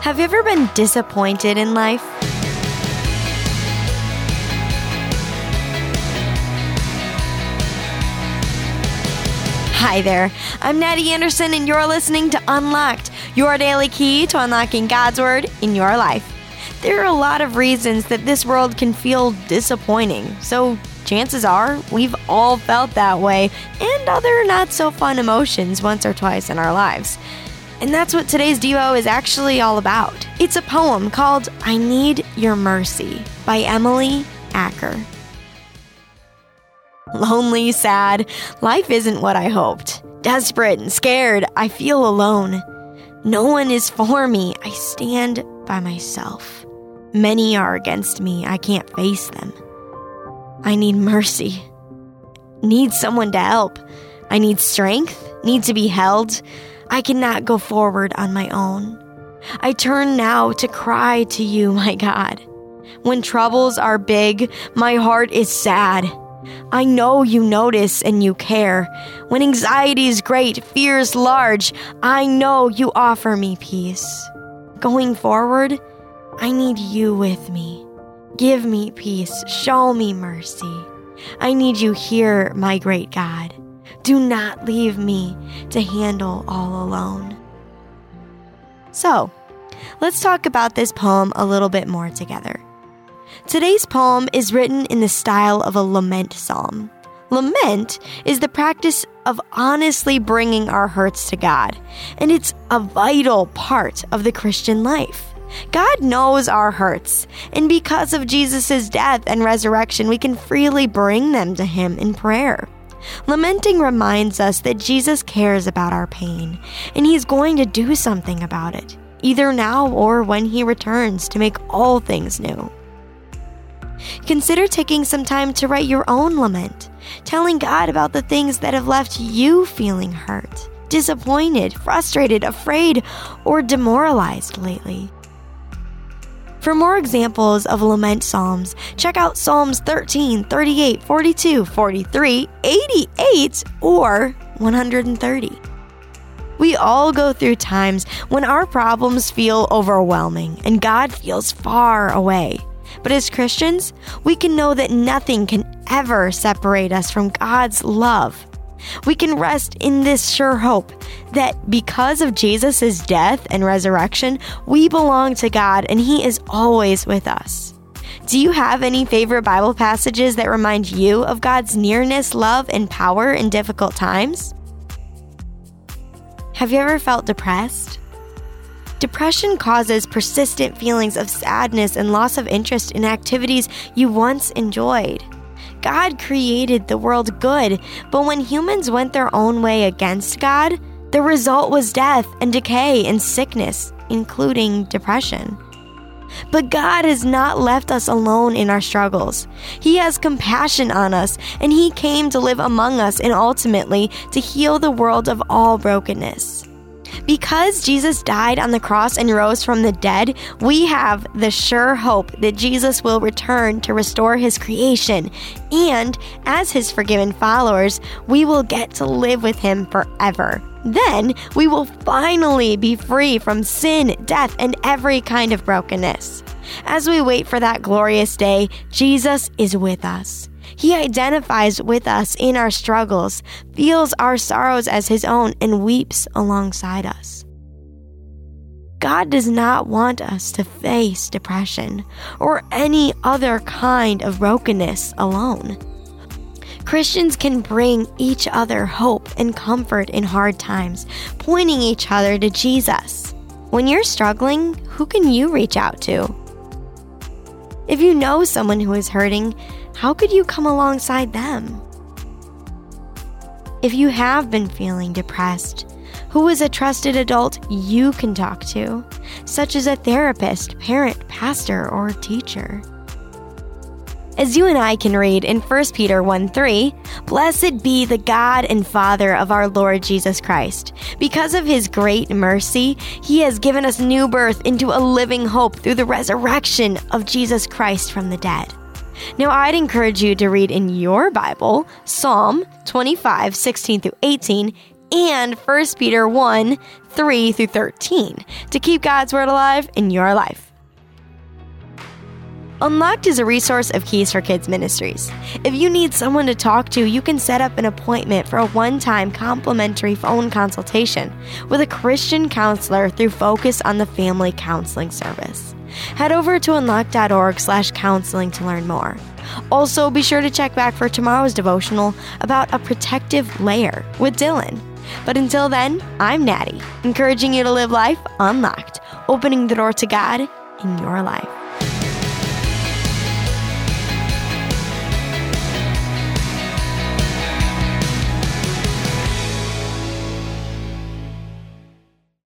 Have you ever been disappointed in life? Hi there, I'm Natty Anderson, and you're listening to Unlocked, your daily key to unlocking God's Word in your life. There are a lot of reasons that this world can feel disappointing, so chances are we've all felt that way and other not so fun emotions once or twice in our lives. And that's what today's Devo is actually all about. It's a poem called I Need Your Mercy by Emily Acker. Lonely, sad, life isn't what I hoped. Desperate and scared, I feel alone. No one is for me, I stand by myself. Many are against me, I can't face them. I need mercy. Need someone to help. I need strength, need to be held. I cannot go forward on my own. I turn now to cry to you, my God. When troubles are big, my heart is sad. I know you notice and you care. When anxiety is great, fear is large, I know you offer me peace. Going forward, I need you with me. Give me peace. Show me mercy. I need you here, my great God. Do not leave me to handle all alone. So, let's talk about this poem a little bit more together. Today's poem is written in the style of a lament psalm. Lament is the practice of honestly bringing our hurts to God, and it's a vital part of the Christian life. God knows our hurts, and because of Jesus' death and resurrection, we can freely bring them to Him in prayer. Lamenting reminds us that Jesus cares about our pain, and He's going to do something about it, either now or when He returns to make all things new. Consider taking some time to write your own lament, telling God about the things that have left you feeling hurt, disappointed, frustrated, afraid, or demoralized lately. For more examples of lament psalms, check out Psalms 13, 38, 42, 43, 88, or 130. We all go through times when our problems feel overwhelming and God feels far away. But as Christians, we can know that nothing can ever separate us from God's love. We can rest in this sure hope that because of Jesus' death and resurrection, we belong to God and He is always with us. Do you have any favorite Bible passages that remind you of God's nearness, love, and power in difficult times? Have you ever felt depressed? Depression causes persistent feelings of sadness and loss of interest in activities you once enjoyed. God created the world good, but when humans went their own way against God, the result was death and decay and sickness, including depression. But God has not left us alone in our struggles. He has compassion on us, and He came to live among us and ultimately to heal the world of all brokenness. Because Jesus died on the cross and rose from the dead, we have the sure hope that Jesus will return to restore his creation. And as his forgiven followers, we will get to live with him forever. Then we will finally be free from sin, death, and every kind of brokenness. As we wait for that glorious day, Jesus is with us. He identifies with us in our struggles, feels our sorrows as His own, and weeps alongside us. God does not want us to face depression or any other kind of brokenness alone. Christians can bring each other hope and comfort in hard times, pointing each other to Jesus. When you're struggling, who can you reach out to? If you know someone who is hurting, how could you come alongside them? If you have been feeling depressed, who is a trusted adult you can talk to, such as a therapist, parent, pastor, or teacher? As you and I can read in 1 Peter 1 3, Blessed be the God and Father of our Lord Jesus Christ. Because of his great mercy, he has given us new birth into a living hope through the resurrection of Jesus Christ from the dead. Now, I'd encourage you to read in your Bible Psalm 25, 16 through 18, and 1 Peter 1 3 through 13 to keep God's Word alive in your life. Unlocked is a resource of Keys for Kids Ministries. If you need someone to talk to, you can set up an appointment for a one time complimentary phone consultation with a Christian counselor through Focus on the Family Counseling Service. Head over to unlock.org slash counseling to learn more. Also, be sure to check back for tomorrow's devotional about a protective layer with Dylan. But until then, I'm Natty, encouraging you to live life unlocked, opening the door to God in your life.